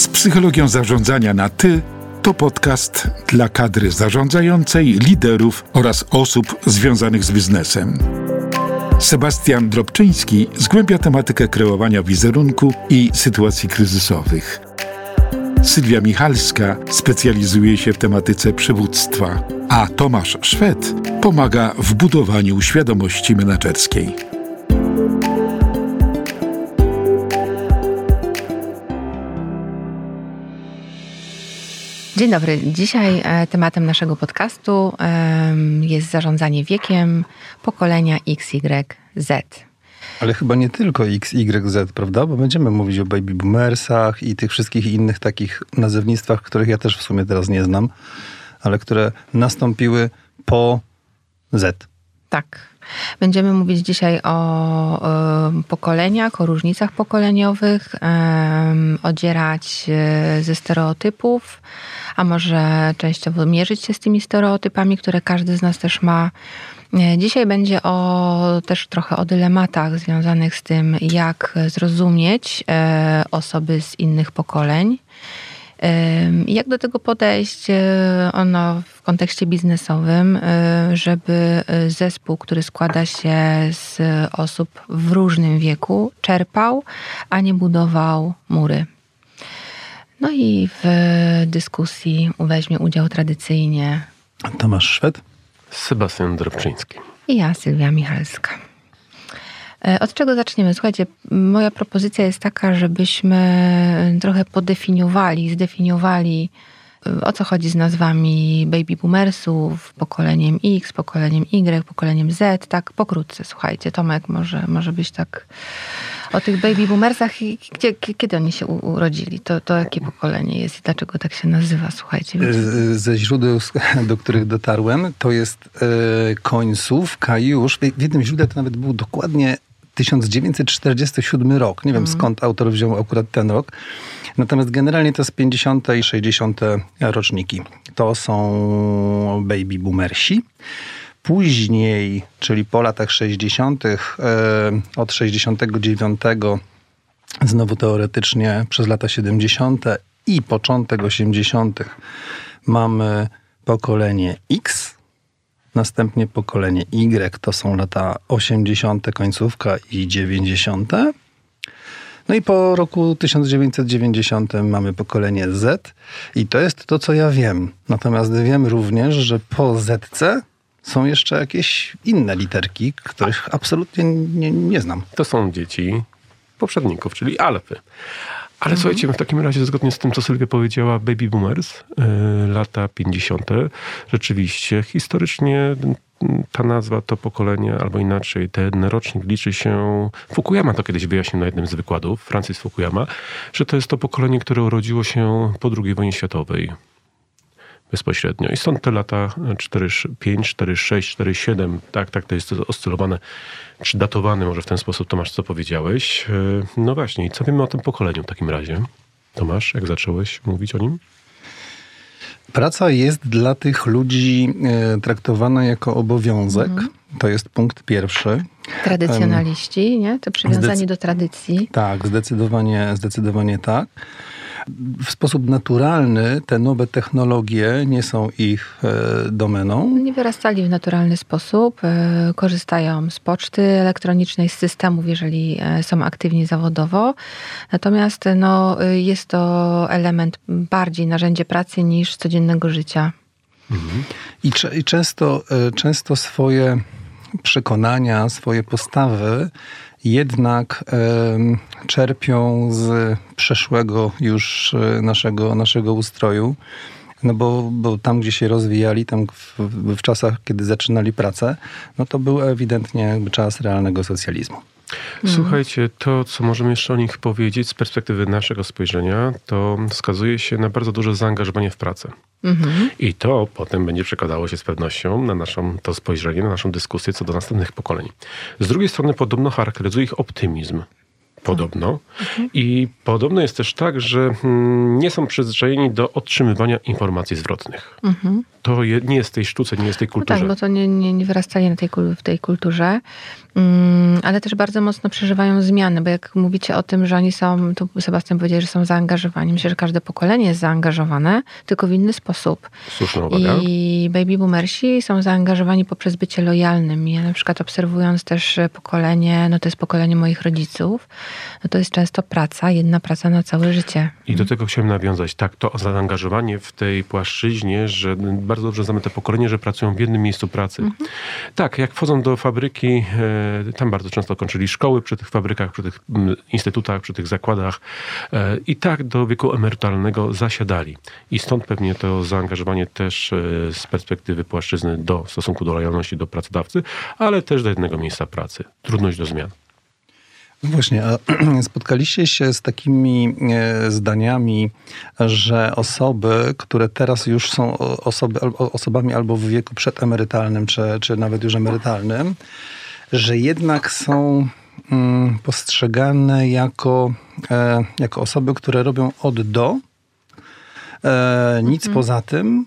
z psychologią zarządzania na ty to podcast dla kadry zarządzającej, liderów oraz osób związanych z biznesem. Sebastian Drobczyński zgłębia tematykę kreowania wizerunku i sytuacji kryzysowych. Sylwia Michalska specjalizuje się w tematyce przywództwa, a Tomasz Szwed pomaga w budowaniu świadomości menedżerskiej. Dzień dobry. Dzisiaj e, tematem naszego podcastu jest zarządzanie wiekiem pokolenia XYZ. Ale chyba nie tylko XYZ, prawda? Bo będziemy mówić o baby boomersach i tych wszystkich innych takich nazewnictwach, których ja też w sumie teraz nie znam, ale które nastąpiły po Z. Tak. Będziemy mówić dzisiaj o, pokoleniach, o różnicach pokoleniowych, odzierać e, ze stereotypów, a może częściowo mierzyć się z tymi stereotypami, które każdy z nas też ma. E, dzisiaj będzie o, też trochę o dylematach związanych z tym, jak zrozumieć e, osoby z innych pokoleń. Jak do tego podejść e, ono w kontekście biznesowym, żeby zespół, który składa się z osób w różnym wieku, czerpał, a nie budował mury? No i w dyskusji weźmie udział tradycyjnie Tomasz Szwed, Sebastian Drobczyński i ja, Sylwia Michalska. E, od czego zaczniemy? Słuchajcie, moja propozycja jest taka, żebyśmy trochę podefiniowali, zdefiniowali, e, o co chodzi z nazwami baby boomersów, pokoleniem X, pokoleniem Y, pokoleniem Z, tak pokrótce. Słuchajcie, Tomek, może, może być tak o tych baby boomersach, gdzie, kiedy oni się urodzili, to, to jakie pokolenie jest i dlaczego tak się nazywa, słuchajcie. Ze źródeł, do których dotarłem, to jest e, końcówka już, w jednym źródle to nawet był dokładnie 1947 rok. Nie wiem mm. skąd autor wziął akurat ten rok. Natomiast generalnie to jest 50. i 60. roczniki. To są baby boomersi. Później, czyli po latach 60., e, od 69, znowu teoretycznie przez lata 70. i początek 80., mamy pokolenie X, następnie pokolenie Y, to są lata 80., końcówka i 90. No i po roku 1990 mamy pokolenie Z i to jest to, co ja wiem. Natomiast wiem również, że po ZC są jeszcze jakieś inne literki, których absolutnie nie, nie znam. To są dzieci poprzedników, czyli alfy. Ale mhm. słuchajcie, w takim razie zgodnie z tym, co Sylwia powiedziała, baby boomers, yy, lata 50. Rzeczywiście, historycznie ta nazwa, to pokolenie, albo inaczej, ten rocznik liczy się. Fukuyama to kiedyś wyjaśnił na jednym z wykładów, Francis Fukuyama, że to jest to pokolenie, które urodziło się po II wojnie światowej bezpośrednio. I stąd te lata 4-5, 4-6, 4-7, tak, tak to jest oscylowane, czy datowane może w ten sposób, Tomasz, co powiedziałeś. E, no właśnie, i co wiemy o tym pokoleniu w takim razie? Tomasz, jak zacząłeś mówić o nim? Praca jest dla tych ludzi e, traktowana jako obowiązek. Mhm. To jest punkt pierwszy. Tradycjonaliści, nie? To przywiązanie Zdecy- do tradycji. Tak, zdecydowanie, zdecydowanie tak w sposób naturalny te nowe technologie nie są ich e, domeną. Nie wyrastali w naturalny sposób, e, korzystają z poczty elektronicznej, z systemów, jeżeli e, są aktywni zawodowo. Natomiast no, jest to element bardziej narzędzie pracy niż codziennego życia. Mhm. I, I często, często swoje przekonania, swoje postawy jednak czerpią z przeszłego już e, naszego, naszego ustroju. No bo, bo tam, gdzie się rozwijali, tam w, w czasach, kiedy zaczynali pracę, no to był ewidentnie czas realnego socjalizmu. Mhm. Słuchajcie, to co możemy jeszcze o nich powiedzieć z perspektywy naszego spojrzenia, to wskazuje się na bardzo duże zaangażowanie w pracę. Mhm. I to potem będzie przekładało się z pewnością na naszą, to spojrzenie, na naszą dyskusję co do następnych pokoleń. Z drugiej strony podobno charakteryzuje ich optymizm. Podobno. Mhm. I podobno jest też tak, że hmm, nie są przyzwyczajeni do otrzymywania informacji zwrotnych. Mhm. To je, nie jest tej sztuce, nie jest tej kulturze. No tak, bo to nie, nie, nie wyrastali na tej, w tej kulturze. Mm, ale też bardzo mocno przeżywają zmiany, bo jak mówicie o tym, że oni są, tu Sebastian powiedział, że są zaangażowani. Myślę, że każde pokolenie jest zaangażowane, tylko w inny sposób. Słuszna uwaga. I baby boomersi są zaangażowani poprzez bycie lojalnym. Ja na przykład obserwując też pokolenie, no to jest pokolenie moich rodziców, no to jest często praca, jedna praca na całe życie. I do tego chciałem nawiązać. Tak, to zaangażowanie w tej płaszczyźnie, że bardzo dobrze znamy te pokolenie, że pracują w jednym miejscu pracy. Mhm. Tak, jak wchodzą do fabryki, e, tam bardzo często kończyli szkoły przy tych fabrykach, przy tych mm, instytutach, przy tych zakładach e, i tak do wieku emerytalnego zasiadali. I stąd pewnie to zaangażowanie też e, z perspektywy płaszczyzny do stosunku do lojalności do pracodawcy, ale też do jednego miejsca pracy. Trudność do zmian. Właśnie, a spotkaliście się z takimi e, zdaniami, że osoby, które teraz już są osoby, osobami albo w wieku przedemerytalnym, czy, czy nawet już emerytalnym, że jednak są mm, postrzegane jako, e, jako osoby, które robią od do, e, nic mhm. poza tym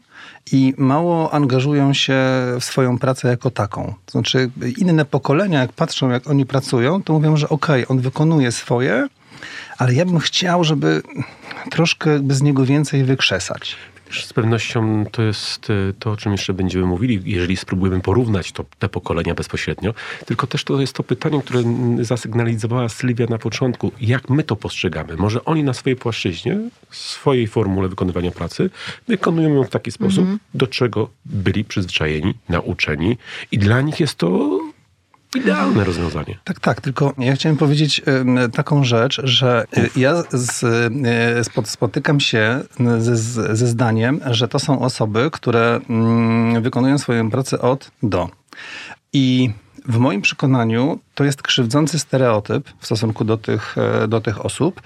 i mało angażują się w swoją pracę jako taką. To znaczy, inne pokolenia, jak patrzą, jak oni pracują, to mówią, że okej, okay, on wykonuje swoje, ale ja bym chciał, żeby troszkę z niego więcej wykrzesać. Z pewnością to jest e, to, o czym jeszcze będziemy mówili, jeżeli spróbujemy porównać to, te pokolenia bezpośrednio. Tylko też to jest to pytanie, które zasygnalizowała Sylwia na początku. Jak my to postrzegamy? Może oni na swojej płaszczyźnie, swojej formule wykonywania pracy, wykonują ją w taki sposób, mm -hmm. do czego byli przyzwyczajeni, nauczeni i dla nich jest to idealne rozwiązanie. Tak, tak, tylko ja chciałem powiedzieć taką rzecz, że y, ja z, y, spotykam się ze, ze zdaniem, że to są osoby, które mm, wykonują swoją pracę od do. I w moim przekonaniu to jest krzywdzący stereotyp w stosunku do tych, e, do tych osób.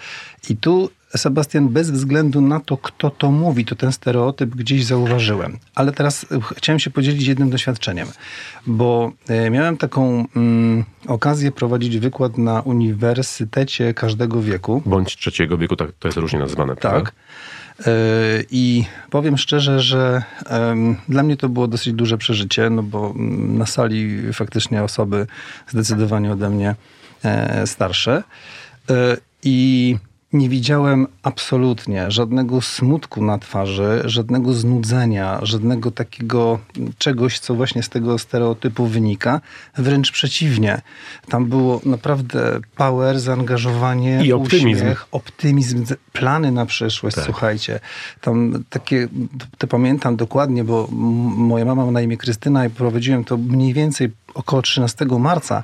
I tu Sebastian, bez względu na to, kto to mówi, to ten stereotyp gdzieś zauważyłem. Ale teraz e, chciałem się podzielić jednym doświadczeniem, bo e, miałem taką mm, okazję prowadzić wykład na Uniwersytecie Każdego Wieku. Bądź trzeciego wieku, tak, to jest różnie nazwane. Tak. Prawda? E, I powiem szczerze, że dla mnie to było dosyć duże przeżycie, no bo na sali faktycznie osoby zdecydowanie ode mnie starsze. I nie widziałem absolutnie żadnego smutku na twarzy, żadnego znudzenia, żadnego takiego czegoś, co właśnie z tego stereotypu wynika. Wręcz przeciwnie. Tam było naprawdę power, zaangażowanie, I optymizm. Uśmiech, optymizm, plany na przyszłość, tak. słuchajcie. Tam takie, to pamiętam dokładnie, bo moja mama ma na imię Krystyna i prowadziłem to mniej więcej około 13 marca.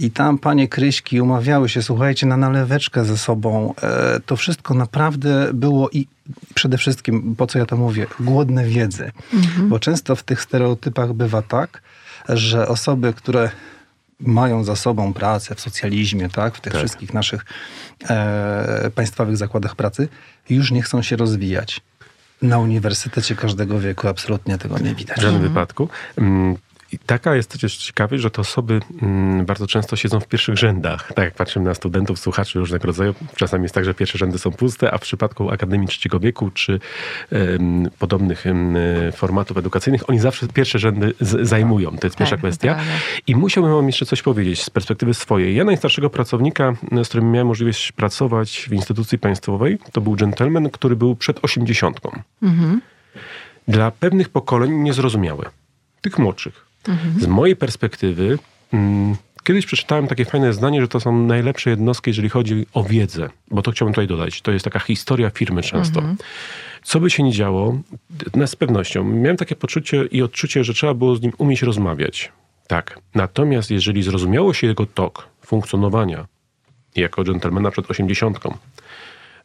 I tam panie Kryśki umawiały się, słuchajcie, na naleweczkę ze sobą. E, to wszystko naprawdę było i przede wszystkim, po co ja to mówię, głodne wiedzy. Mhm. Bo często w tych stereotypach bywa tak, że osoby, które mają za sobą pracę w socjalizmie, tak, w tych tak. wszystkich naszych e, państwowych zakładach pracy, już nie chcą się rozwijać. Na uniwersytecie każdego wieku absolutnie tego nie widać. W żadnym mhm. wypadku. I taka jest też ciekawe, że te osoby mm, bardzo często siedzą w pierwszych rzędach. Tak jak patrzymy na studentów, słuchaczy różnego rodzaju, czasami jest tak, że pierwsze rzędy są puste, a w przypadku Akademii Trzeciego Wieku czy podobnych formatów edukacyjnych, oni zawsze pierwsze rzędy z, zajmują. To jest pierwsza tak, kwestia. I musiałbym wam jeszcze coś powiedzieć z perspektywy swojej. Ja najstarszego pracownika, z którym miałem możliwość pracować w instytucji państwowej, to był gentleman, który był przed osiemdziesiątką. Mhm. Dla pewnych pokoleń niezrozumiałe. Tych młodszych z mojej perspektywy, mm, kiedyś przeczytałem takie fajne zdanie, że to są najlepsze jednostki, jeżeli chodzi o wiedzę, bo to chciałbym tutaj dodać. To jest taka historia firmy często. Mhm. Co by się nie działo, z pewnością miałem takie poczucie i odczucie, że trzeba było z nim umieć rozmawiać. Tak. Natomiast jeżeli zrozumiało się jego tok funkcjonowania jako dżentelmena przed osiemdziesiątką,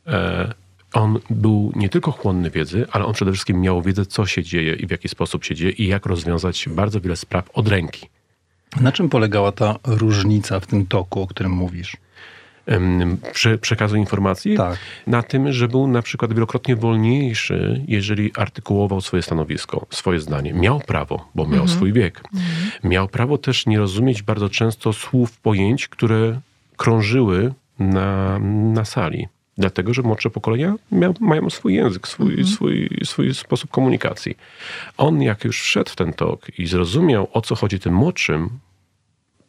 e, on był nie tylko chłonny wiedzy, ale on przede wszystkim miał wiedzę, co się dzieje i w jaki sposób się dzieje i jak rozwiązać bardzo wiele spraw od ręki. Na czym polegała ta różnica w tym toku, o którym mówisz? Prze przekazu informacji? Tak. Na tym, że był na przykład wielokrotnie wolniejszy, jeżeli artykułował swoje stanowisko, swoje zdanie. Miał prawo, bo miał mhm. swój wiek. Mhm. Miał prawo też nie rozumieć bardzo często słów, pojęć, które krążyły na, na sali. Dlatego, że młodsze pokolenia mają swój język, swój, mhm. swój, swój sposób komunikacji. On, jak już wszedł w ten tok i zrozumiał, o co chodzi tym młodszym,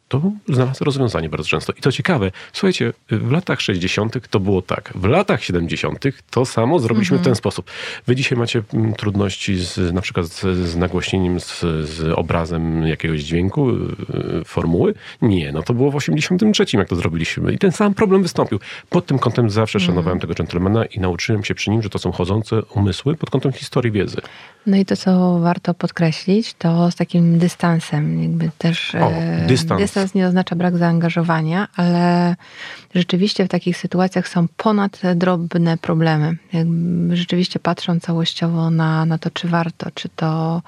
to znalazł rozwiązanie bardzo często. I to ciekawe, słuchajcie, w latach 60. to było tak, w latach 70. to samo zrobiliśmy w ten sposób. Wy dzisiaj macie mm, trudności z, na przykład z, z nagłośnieniem, z, z obrazem jakiegoś dźwięku, yy, formuły? Nie, no to było w 83, jak to zrobiliśmy. I ten sam problem wystąpił. Pod tym kątem zawsze szanowałem tego dżentelmena i nauczyłem się przy nim, że to są chodzące umysły pod kątem historii wiedzy. No i to, co warto podkreślić, to z takim dystansem. Jakby też O, e, dystans. Dystans nie oznacza brak zaangażowania, ale rzeczywiście w takich sytuacjach są ponad drobne problemy. Rzeczywiście patrzą całościowo na, na to, czy warto, czy to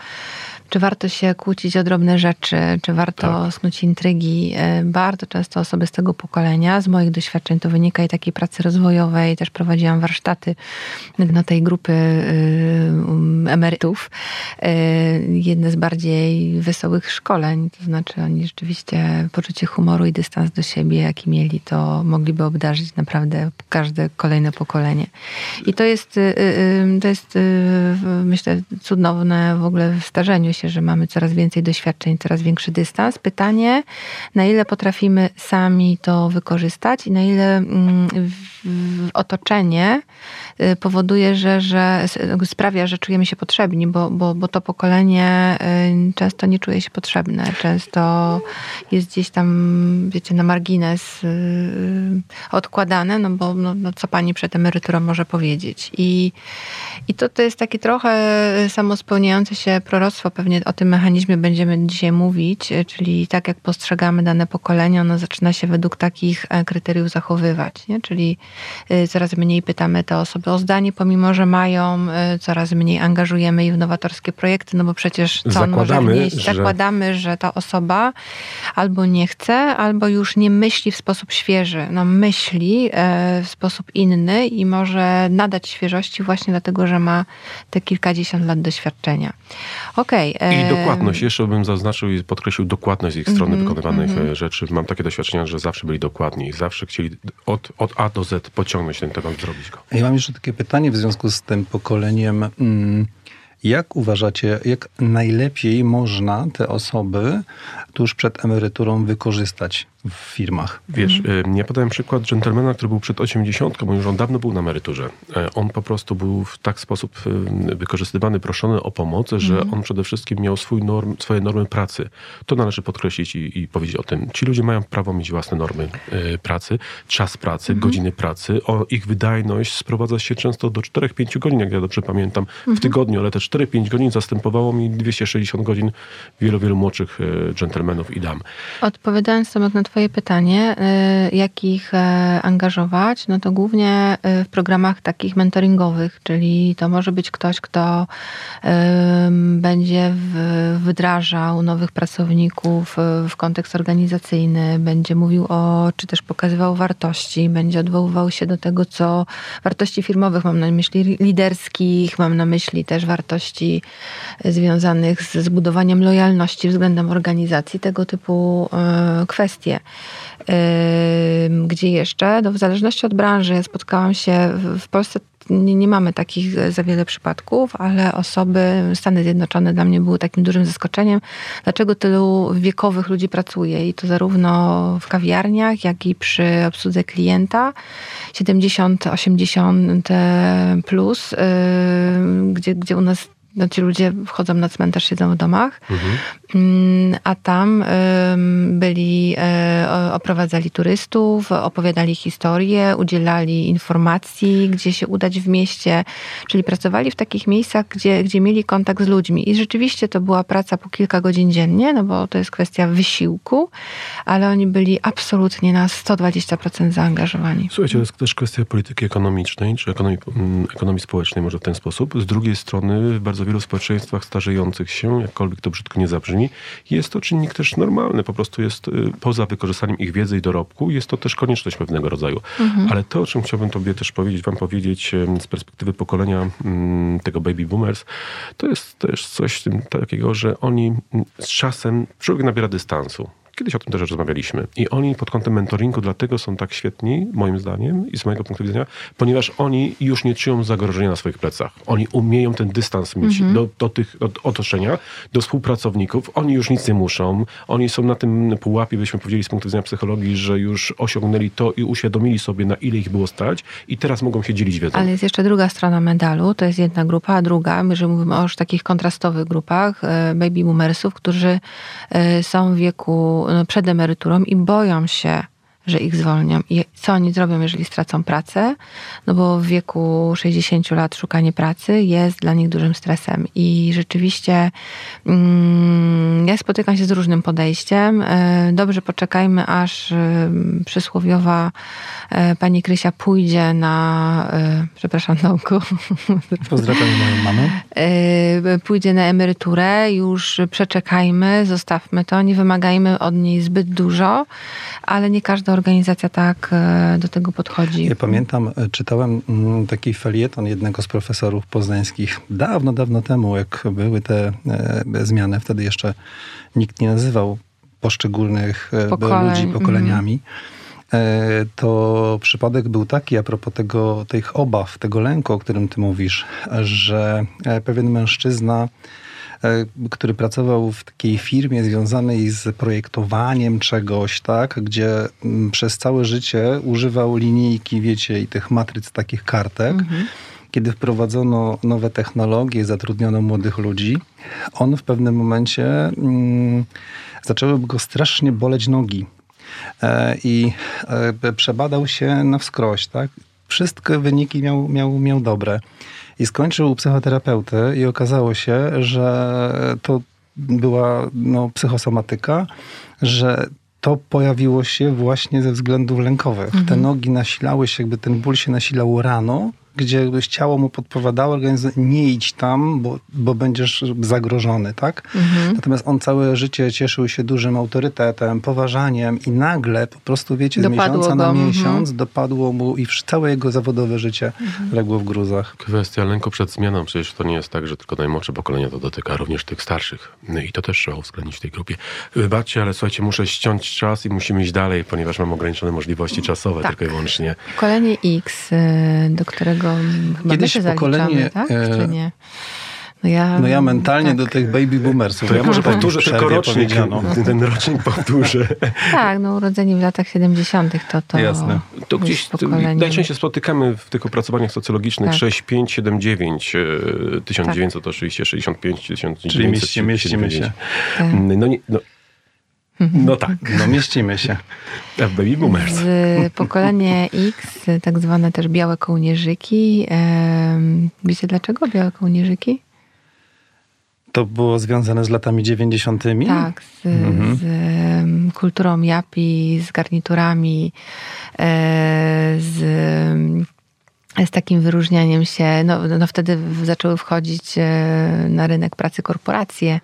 czy warto się kłócić o drobne rzeczy, czy warto Tak. snuć intrygi. E, Bardzo często osoby z tego pokolenia, z moich doświadczeń to wynika i takiej pracy rozwojowej, też prowadziłam warsztaty na tej grupy um, emerytów. E, Jedne z bardziej wesołych szkoleń, to znaczy oni rzeczywiście poczucie humoru i dystans do siebie, jaki mieli, to mogliby obdarzyć naprawdę każde kolejne pokolenie. I to jest, y, y, to jest y, myślę, cudowne w ogóle w starzeniu się, że mamy coraz więcej doświadczeń, coraz większy dystans. Pytanie, na ile potrafimy sami to wykorzystać i na ile mm, otoczenie y, powoduje, że, że sprawia, że czujemy się potrzebni, bo, bo, bo to pokolenie y, często nie czuje się potrzebne. Często jest gdzieś tam, wiecie, na margines y, odkładane, no bo no, no co pani przed emeryturą może powiedzieć. I, i to, to jest takie trochę samospełniające się proroctwo. Pewnie o tym mechanizmie będziemy dzisiaj mówić, y, czyli tak jak postrzegamy dane pokolenie, ono zaczyna się według takich e, kryteriów zachowywać. Nie? Czyli y, coraz mniej pytamy te osoby o zdanie, pomimo że mają, coraz mniej angażujemy ich w nowatorskie projekty, no bo przecież co on może wnieść? że- Zakładamy, że ta osoba albo nie chce, albo już nie myśli w sposób świeży. No myśli e, w sposób inny i może nadać świeżości właśnie dlatego, że ma te kilkadziesiąt lat doświadczenia. I e, dokładność, jeszcze bym zaznaczył i podkreślił dokładność z ich strony Mhm, wykonywanych mhm. e, rzeczy. Mam takie doświadczenia, że zawsze byli dokładni, zawsze chcieli od, od A do Z pociągnąć ten temat, zrobić go. Ja mam jeszcze takie pytanie w związku z tym pokoleniem. Mm, Jak uważacie, jak najlepiej można te osoby tuż przed emeryturą wykorzystać w firmach? Wiesz, Mhm. y, ja podałem przykład dżentelmena, który był przed 80, bo już on dawno był na emeryturze. E, On po prostu był w tak sposób y, wykorzystywany, proszony o pomoc, że Mhm. on przede wszystkim miał swój norm, swoje normy pracy. To należy podkreślić i, i powiedzieć o tym. Ci ludzie mają prawo mieć własne normy y, pracy, czas pracy, Mhm. godziny pracy. O, ich wydajność sprowadza się często do 4-5 godzin, jak ja dobrze pamiętam, Mhm. w tygodniu, ale te 4-5 godzin zastępowało mi 260 godzin wielu, wielu młodszych dżentelmenów i dam. Odpowiadając Tomek na Twoje pytanie, y, jak ich e, angażować, no to głównie y, w programach takich mentoringowych, czyli to może być ktoś, kto będzie wdrażał nowych pracowników y, w kontekst organizacyjny, będzie mówił o, czy też pokazywał wartości, będzie odwoływał się do tego, co wartości firmowych, mam na myśli liderskich, mam na myśli też wartości związanych z zbudowaniem lojalności względem organizacji, tego typu kwestie. E, Gdzie jeszcze? No, w zależności od branży. Spotkałam się w, Polsce. Nie, nie mamy takich za wiele przypadków, ale osoby, Stany Zjednoczone dla mnie były takim dużym zaskoczeniem, dlaczego tylu wiekowych ludzi pracuje i to zarówno w kawiarniach, jak i przy obsłudze klienta 70-80 plus, yy, gdzie, gdzie u nas no, ci ludzie wchodzą na cmentarz, siedzą w domach, Mm, a tam byli, e, oprowadzali turystów, opowiadali historie, udzielali informacji, gdzie się udać w mieście, czyli pracowali w takich miejscach, gdzie, gdzie mieli kontakt z ludźmi. I rzeczywiście to była praca po kilka godzin dziennie, no bo to jest kwestia wysiłku, ale oni byli absolutnie na 120% zaangażowani. Słuchajcie, to jest też kwestia polityki ekonomicznej, czy ekonomii, mm, ekonomii społecznej może w ten sposób. Z drugiej strony w bardzo wielu społeczeństwach starzejących się, jakkolwiek to brzydko nie zabrzmi, jest to czynnik też normalny, po prostu jest y, poza wykorzystaniem ich wiedzy i dorobku, jest to też konieczność pewnego rodzaju. Ale to, o czym chciałbym tobie też powiedzieć, wam powiedzieć em, z perspektywy pokolenia mm, tego baby boomers, to jest też coś takiego, że oni mm, z czasem, człowiek nabiera dystansu. Kiedyś o tym też rozmawialiśmy. I oni pod kątem mentoringu dlatego są tak świetni, moim zdaniem i z mojego punktu widzenia, ponieważ oni już nie czują zagrożenia na swoich plecach. Oni umieją ten dystans mieć Mhm. do, do tych do otoczenia, do współpracowników. Oni już nic nie muszą. Oni są na tym pułapie, byśmy powiedzieli z punktu widzenia psychologii, że już osiągnęli to i uświadomili sobie, na ile ich było stać i teraz mogą się dzielić wiedzą. Ale jest jeszcze druga strona medalu, to jest jedna grupa, a druga, my że mówimy o już takich kontrastowych grupach e, baby boomersów, którzy e, są w wieku przed emeryturą i boją się, że ich zwolnią. I co oni zrobią, jeżeli stracą pracę? No bo w wieku 60 lat szukanie pracy jest dla nich dużym stresem. I rzeczywiście mm, ja spotykam się z różnym podejściem. E, Dobrze, poczekajmy, aż e, przysłowiowa e, pani Krysia pójdzie na, przepraszam Tomku, Pozdrawiam moją mamę. pójdzie na emeryturę, już przeczekajmy, zostawmy to, nie wymagajmy od niej zbyt dużo, ale nie każda organizacja tak e, do tego podchodzi. Ja pamiętam, e, czytałem mm, taki felieton jednego z profesorów poznańskich dawno, dawno temu, jak były te e, zmiany. Wtedy jeszcze nikt nie nazywał poszczególnych Pokoleń, ludzi pokoleniami. E, To przypadek był taki a propos tego, tych obaw, tego lęku, o którym ty mówisz, że pewien mężczyzna który pracował w takiej firmie związanej z projektowaniem czegoś, tak, gdzie mm, przez całe życie używał linijki, wiecie, i tych matryc takich kartek. Kiedy wprowadzono nowe technologie, zatrudniono młodych ludzi, on w pewnym momencie mm, zaczęły go strasznie boleć nogi. E, I e, przebadał się na wskroś, tak? Wszystkie wyniki miał, miał, miał dobre. I skończył u psychoterapeuty i okazało się, że to była no, psychosomatyka, że to pojawiło się właśnie ze względów lękowych. Te nogi nasilały się, jakby ten ból się nasilał rano, gdzie jakbyś ciało mu podpowiadało, organizm, nie idź tam, bo, bo będziesz zagrożony, tak? Natomiast on całe życie cieszył się dużym autorytetem, poważaniem i nagle po prostu, wiecie, z Dopadło miesiąca go, na mhm. miesiąc dopadło mu i całe jego zawodowe życie legło w gruzach. Kwestia lęku przed zmianą, przecież to nie jest tak, że tylko najmłodsze pokolenia to dotyka, również tych starszych. No I to też trzeba uwzględnić w tej grupie. Wybaczcie, ale słuchajcie, muszę ściąć czas i musimy iść dalej, ponieważ mam ograniczone możliwości czasowe Tak. tylko i wyłącznie. Pokolenie X, y, do którego chyba Kiedyś my się pokolenie, zaliczamy, tak? e, Czy nie? No ja, No ja mentalnie tak. do tych baby boomersów. To ja może powtórzę tylko rocznik, powiedziano. ten rocznik powtórzę. Tak, no urodzeni w latach 70. to to Jasne. To jest gdzieś pokolenie. najczęściej spotykamy w tych opracowaniach socjologicznych Tak. 6, 5, 7, 9, e, 1900 to oczywiście 65, 1900. Czyli mieści, mieścimy się. Tak. No, nie, no, no tak, No mieścimy się. w Baby Boomers. Z pokolenie X, tak zwane też białe kołnierzyki. Wiecie dlaczego białe kołnierzyki? To było związane z latami 90. Tak, z, Mhm. z kulturą japi, z garniturami, e, z, z takim wyróżnianiem się. No, no wtedy zaczęły wchodzić e, na rynek pracy korporacje.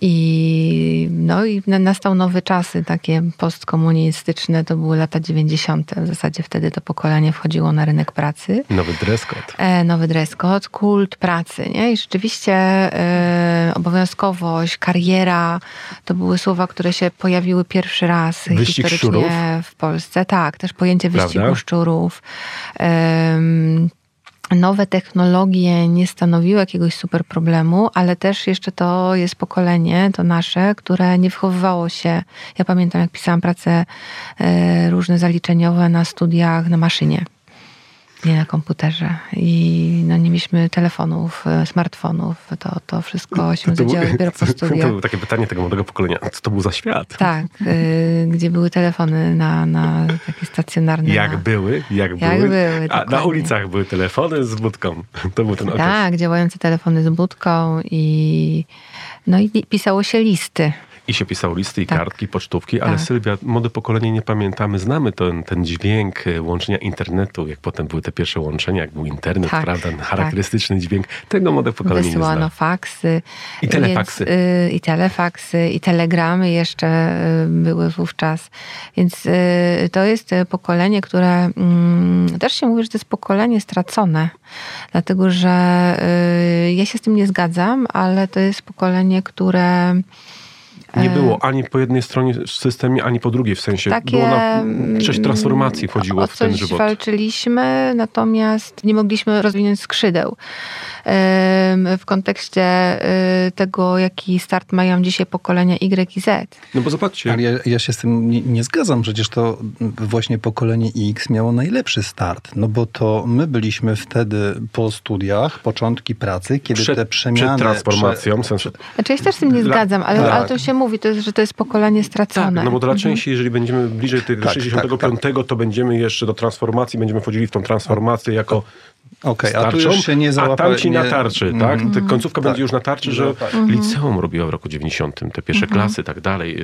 I, no i na- nastał nowy czasy, takie postkomunistyczne, to były lata 90. W zasadzie wtedy to pokolenie wchodziło na rynek pracy. Nowy dress code. E, nowy dress code, kult pracy. Nie? I rzeczywiście e, obowiązkowość, kariera to były słowa, które się pojawiły pierwszy raz Wyścig historycznie szczurów? w Polsce. Tak, też pojęcie Prawda? wyścigu szczurów. Em, Nowe technologie nie stanowiły jakiegoś super problemu, ale też jeszcze to jest pokolenie, to nasze, które nie wychowywało się. Ja pamiętam, jak pisałam prace e, różne zaliczeniowe na studiach na maszynie nie na komputerze. I no, nie mieliśmy telefonów, e, smartfonów. To, to wszystko się To, zadziało dopiero po to studiach. było takie pytanie tego młodego pokolenia. Co to był za świat? Tak, y, gdzie były telefony na, na takie stacjonarne. Jak na, były, jak, Jak były. były, A na dokładnie. ulicach były telefony z budką. To był ten okres. Tak, działające telefony z budką i no i pisało się listy. I się pisało listy i Tak. kartki, pocztówki, ale Tak. Sylwia, młode pokolenie nie pamiętamy, znamy ten, ten dźwięk e, łączenia internetu, jak potem były te pierwsze łączenia, jak był internet, Tak, prawda? Charakterystyczny dźwięk. Tego młode pokolenie nie Wysyłano zna. faksy. I telefaksy. Więc, y, I telefaksy, i telegramy jeszcze y, były wówczas. Więc y, to jest pokolenie, które mm, też się mówi, że to jest pokolenie stracone. Dlatego, że ja się z tym nie zgadzam, ale to jest pokolenie, które Nie E, było ani po jednej stronie w systemie, ani po drugiej w sensie. Takie, było na mm, sześć transformacji wchodziło o w ten żywot. walczyliśmy, natomiast nie mogliśmy rozwinąć skrzydeł. W kontekście y, tego, jaki start mają dzisiaj pokolenia Y i Z. No bo zobaczcie, Ale ja, ja się z tym nie, nie zgadzam. Przecież to właśnie pokolenie X miało najlepszy start. No bo to my byliśmy wtedy po studiach, początki pracy, kiedy przed, te przemiany... przed transformacją, w sensie, Znaczy ja się też z tym nie Dla- zgadzam, ale, tak. ale to się mówi, to jest, że to jest pokolenie stracone. Tak, no bo dla Mhm. części, jeżeli będziemy bliżej tego Tak, 65, to będziemy jeszcze do transformacji, będziemy wchodzili w tą transformację jako Okej, a tu już się nie a załapałem. tamci na tarczy, tak? Mhm. Ta końcówka Tak. będzie już na tarczy, że tak. liceum robiła w roku 90, te pierwsze klasy i tak dalej.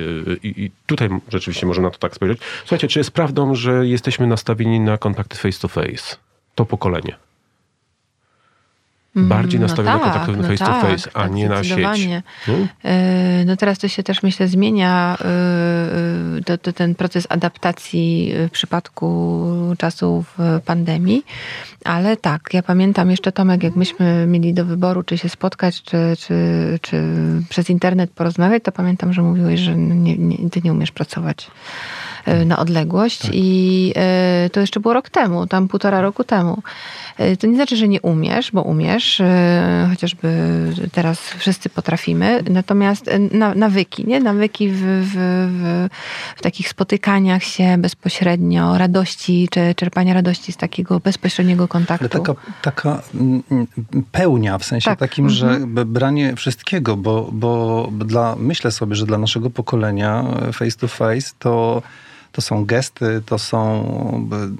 I, I tutaj rzeczywiście można na to tak spojrzeć. Słuchajcie, czy jest prawdą, że jesteśmy nastawieni na kontakty face to face? To pokolenie. Bardziej no nastawione tak, na kontakty no face to tak, face, a tak, nie na sieć. Hmm? No teraz to się też myślę zmienia e, e, to, to ten proces adaptacji w przypadku czasów pandemii, ale tak, ja pamiętam jeszcze Tomek, jak myśmy mieli do wyboru, czy się spotkać, czy, czy, czy przez internet porozmawiać, to pamiętam, że mówiłeś, że nie, nie, ty nie umiesz pracować na odległość i e, to jeszcze było rok temu, tam półtora roku temu. E, To nie znaczy, że nie umiesz, bo umiesz, e, chociażby teraz wszyscy potrafimy, natomiast e, na, nawyki, nie? Nawyki w, w, w, w takich spotykaniach się bezpośrednio, radości, czy czerpania radości z takiego bezpośredniego kontaktu. Ale taka, taka mm, mm, pełnia, w sensie Tak, takim, mhm. że b- branie wszystkiego, bo, bo dla, myślę sobie, że dla naszego pokolenia e, face to face to, to są gesty, to są...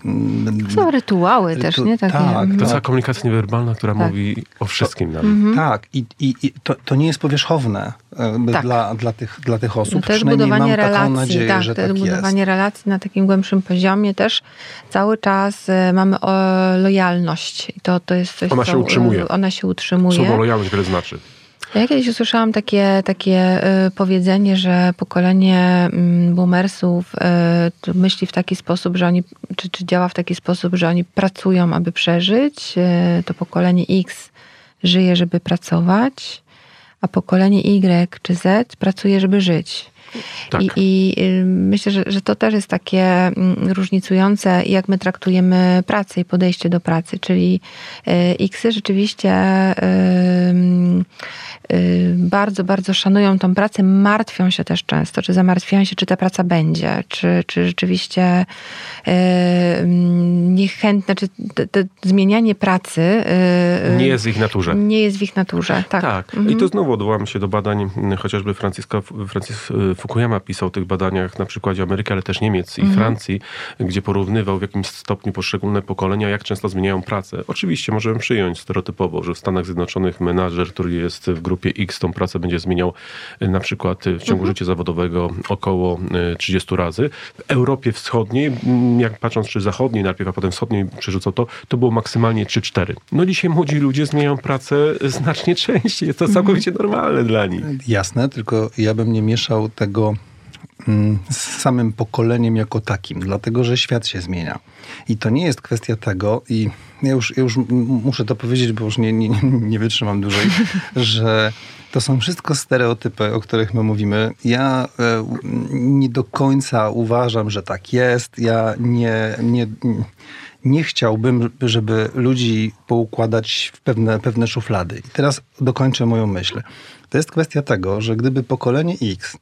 mm, Są rytuały też, nie? Takie, tak, mhm. To cała komunikacja niewerbalna, która Tak. mówi o wszystkim nam. Mhm. Tak, i, i, i to, to nie jest powierzchowne e, Tak. dla, dla, tych, dla tych osób. To jest Przynajmniej mam budowanie taką relacji, nadzieję, tak, że to jest tak budowanie jest. relacji na takim głębszym poziomie też cały czas e, mamy o, lojalność. I to, to jest coś, Ona się co, e, utrzymuje. Ona się utrzymuje. Słowo lojalność wiele znaczy. Ja kiedyś usłyszałam takie, takie y, powiedzenie, że pokolenie mm, boomersów y, myśli w taki sposób, że oni, czy, czy działa w taki sposób, że oni pracują, aby przeżyć. Y, To pokolenie X żyje, żeby pracować, a pokolenie Y czy Z pracuje, żeby żyć. Tak. I, i myślę, że, że to też jest takie mm, różnicujące, jak my traktujemy pracę i podejście do pracy. Czyli Xy rzeczywiście y, bardzo, bardzo szanują tą pracę, martwią się też często, czy zamartwiają się, czy ta praca będzie, czy, czy rzeczywiście y, mm, niechętne, czy te, te zmienianie pracy y, Nie jest w ich naturze. nie jest w ich naturze. Tak. Tak. Mhm. I to znowu odwołamy się do badań, m, chociażby Franciska, Francis y, Fukuyama pisał o tych badaniach na przykładzie Ameryki, ale też Niemiec Mhm. i Francji, gdzie porównywał w jakimś stopniu poszczególne pokolenia, jak często zmieniają pracę. Oczywiście możemy przyjąć stereotypowo, że w Stanach Zjednoczonych menadżer, który jest w grupie X, tą pracę będzie zmieniał y, na przykład y, w ciągu Mhm. życia zawodowego około y, 30 razy. W Europie Wschodniej, m, jak patrząc czy zachodniej najpierw, a potem wschodniej przerzucał to, to było maksymalnie 3-4. No dzisiaj młodzi ludzie zmieniają pracę znacznie częściej. Jest to Mhm. całkowicie normalne dla nich. Jasne, tylko ja bym nie mieszał tego mm, z samym pokoleniem jako takim, dlatego że świat się zmienia. I to nie jest kwestia tego, i ja już, ja już muszę to powiedzieć, bo już nie, nie, nie wytrzymam dłużej, że to są wszystko stereotypy, o których my mówimy. Ja e, nie do końca uważam, że tak jest. Ja nie, nie, nie chciałbym, żeby ludzi poukładać w pewne, pewne szuflady. I teraz dokończę moją myśl. To jest kwestia tego, że gdyby pokolenie X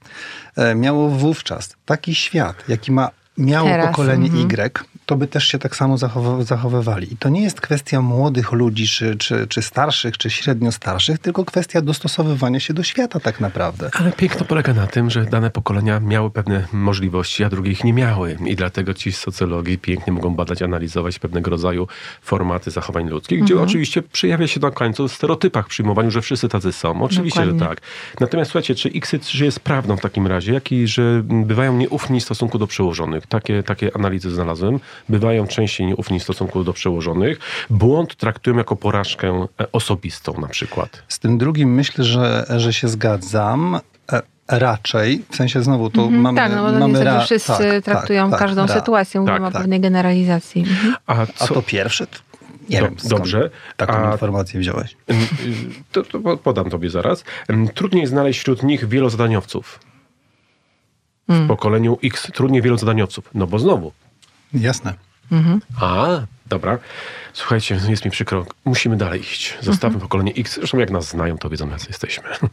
e, miało wówczas taki świat, jaki ma miało Teraz, pokolenie mhm. Y, to by też się tak samo zachowywali. I to nie jest kwestia młodych ludzi, czy, czy, czy starszych, czy średnio starszych, tylko kwestia dostosowywania się do świata tak naprawdę. Ale piękno polega na tym, że dane pokolenia miały pewne możliwości, a drugie ich nie miały. I dlatego ci z socjologii pięknie mogą badać, analizować pewnego rodzaju formaty zachowań ludzkich, gdzie oczywiście przejawia się na końcu w stereotypach przyjmowaniu, że wszyscy tacy są. Oczywiście, Dokładnie. że tak. Natomiast słuchajcie, czy X czy jest prawdą w takim razie, jak i że bywają nieufni w stosunku do przełożonych? Takie, takie analizy znalazłem. Bywają częściej nieufni w stosunku do przełożonych. Błąd traktują jako porażkę e, osobistą na przykład. Z tym drugim myślę, że, że się zgadzam. E, Raczej, w sensie znowu to Mhm, mamy. tak, no bo to mamy niestety ra- wszyscy tak, traktują tak, tak, każdą ra- sytuację, mówimy tak, o tak. pewnej generalizacji. Mhm. A, A co, to pierwszy? To nie Do- wiem, skąd dobrze. Taką A- informację wziąłeś. To, to po- podam tobie zaraz. Trudniej znaleźć wśród nich wielozadaniowców. W pokoleniu X trudniej wielu zadaniowców. No bo znowu. Jasne. A, dobra. Słuchajcie, jest mi przykro. Musimy dalej iść. Zostawmy pokolenie X. Zresztą jak nas znają, to wiedzą, jacy jesteśmy.